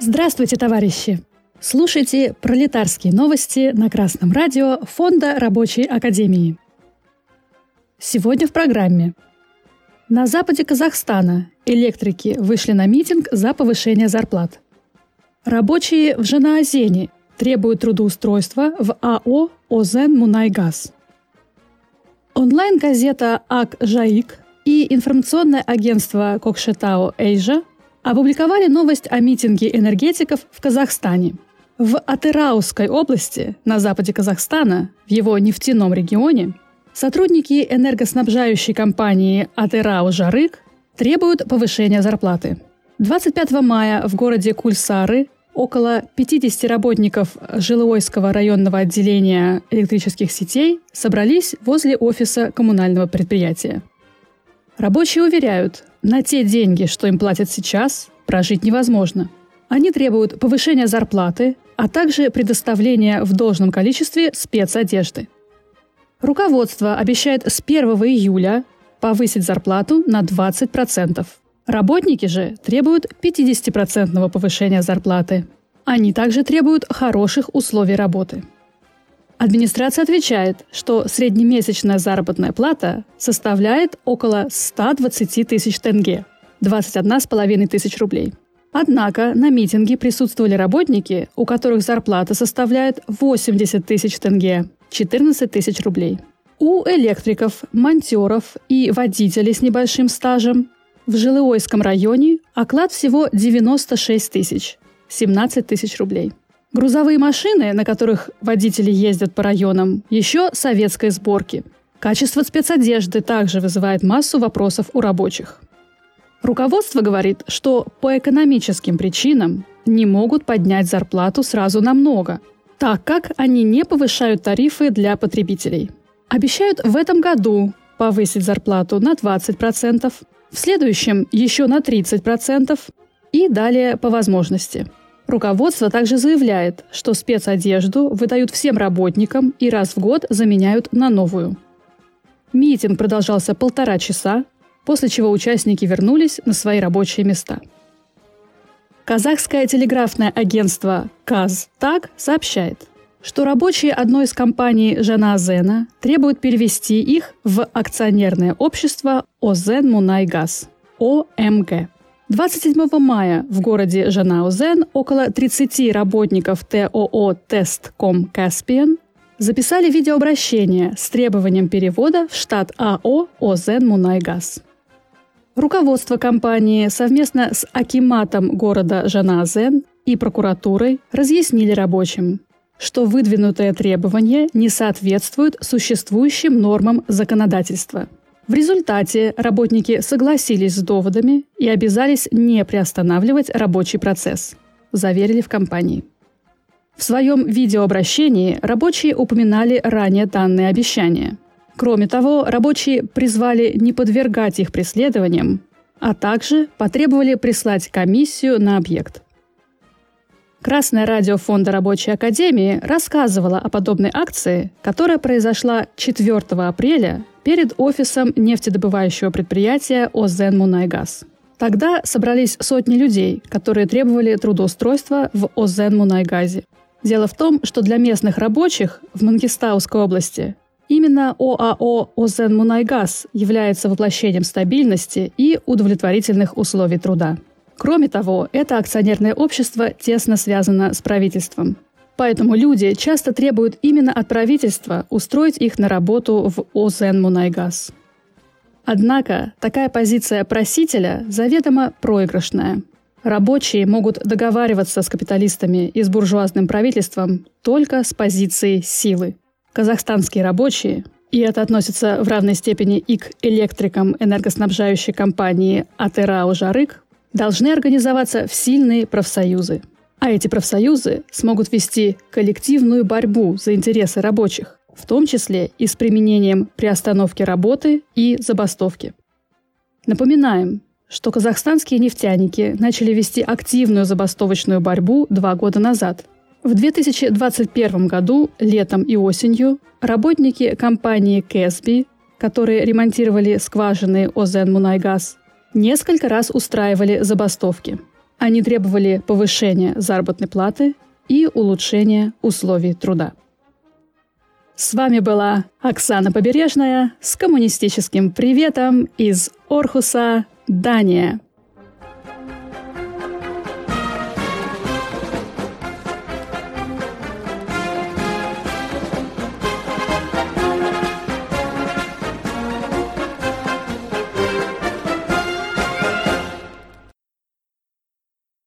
Здравствуйте, товарищи! Слушайте пролетарские новости на Красном радио Фонда Рабочей Академии. Сегодня в программе. На западе Казахстана электрики вышли на митинг за повышение зарплат. Рабочие в Жанаозене требуют трудоустройства в АО «Озен Мунайгаз». Онлайн-газета «Ак Жаик» и информационное агентство «Кокшетао Эйжа» опубликовали новость о митинге энергетиков в Казахстане. В Атырауской области, на западе Казахстана, в его нефтяном регионе, сотрудники энергоснабжающей компании Атырау Жарык требуют повышения зарплаты. 25 мая в городе Кульсары около 50 работников Жилойского районного отделения электрических сетей собрались возле офиса коммунального предприятия. Рабочие уверяют, на те деньги, что им платят сейчас, прожить невозможно. Они требуют повышения зарплаты, а также предоставления в должном количестве спецодежды. Руководство обещает с 1 июля повысить зарплату на 20%. Работники же требуют 50% повышения зарплаты. Они также требуют хороших условий работы. Администрация отвечает, что среднемесячная заработная плата составляет около 120 тысяч тенге, 21,5 тысяч рублей. Однако на митинге присутствовали работники, у которых зарплата составляет 80 тысяч тенге, 14 тысяч рублей. У электриков, монтеров и водителей с небольшим стажем в Жилыойском районе оклад всего 96 тысяч, 17 тысяч рублей – Грузовые машины, на которых водители ездят по районам, еще советской сборки. Качество спецодежды также вызывает массу вопросов у рабочих. Руководство говорит, что по экономическим причинам не могут поднять зарплату сразу намного, так как они не повышают тарифы для потребителей. Обещают в этом году повысить зарплату на 20%, в следующем еще на 30% и далее по возможности – Руководство также заявляет, что спецодежду выдают всем работникам и раз в год заменяют на новую. Митинг продолжался полтора часа, после чего участники вернулись на свои рабочие места. Казахское телеграфное агентство КАЗ-ТАГ сообщает, что рабочие одной из компаний Жена Зена требуют перевести их в акционерное общество Озен Мунайгаз – ОМГ. 27 мая в городе Жанаузен около 30 работников ТОО «Тестком Каспиан» записали видеообращение с требованием перевода в штат АО «Озен Мунайгаз». Руководство компании совместно с Акиматом города Жанаазен и прокуратурой разъяснили рабочим, что выдвинутые требования не соответствуют существующим нормам законодательства – в результате работники согласились с доводами и обязались не приостанавливать рабочий процесс, заверили в компании. В своем видеообращении рабочие упоминали ранее данные обещания. Кроме того, рабочие призвали не подвергать их преследованиям, а также потребовали прислать комиссию на объект. Красное радио Фонда Рабочей Академии рассказывало о подобной акции, которая произошла 4 апреля перед офисом нефтедобывающего предприятия «Озен Мунайгаз». Тогда собрались сотни людей, которые требовали трудоустройства в Озен Мунайгазе. Дело в том, что для местных рабочих в Мангистауской области именно ОАО «Озен Мунайгаз» является воплощением стабильности и удовлетворительных условий труда. Кроме того, это акционерное общество тесно связано с правительством. Поэтому люди часто требуют именно от правительства устроить их на работу в ОЗН «Мунайгаз». Однако такая позиция просителя заведомо проигрышная. Рабочие могут договариваться с капиталистами и с буржуазным правительством только с позиции силы. Казахстанские рабочие, и это относится в равной степени и к электрикам энергоснабжающей компании Атерау Жарык, должны организоваться в сильные профсоюзы – а эти профсоюзы смогут вести коллективную борьбу за интересы рабочих, в том числе и с применением приостановки работы и забастовки. Напоминаем, что казахстанские нефтяники начали вести активную забастовочную борьбу два года назад. В 2021 году, летом и осенью, работники компании Кэсби, которые ремонтировали скважины Озен Мунайгаз, несколько раз устраивали забастовки. Они требовали повышения заработной платы и улучшения условий труда. С вами была Оксана Побережная с коммунистическим приветом из Орхуса, Дания.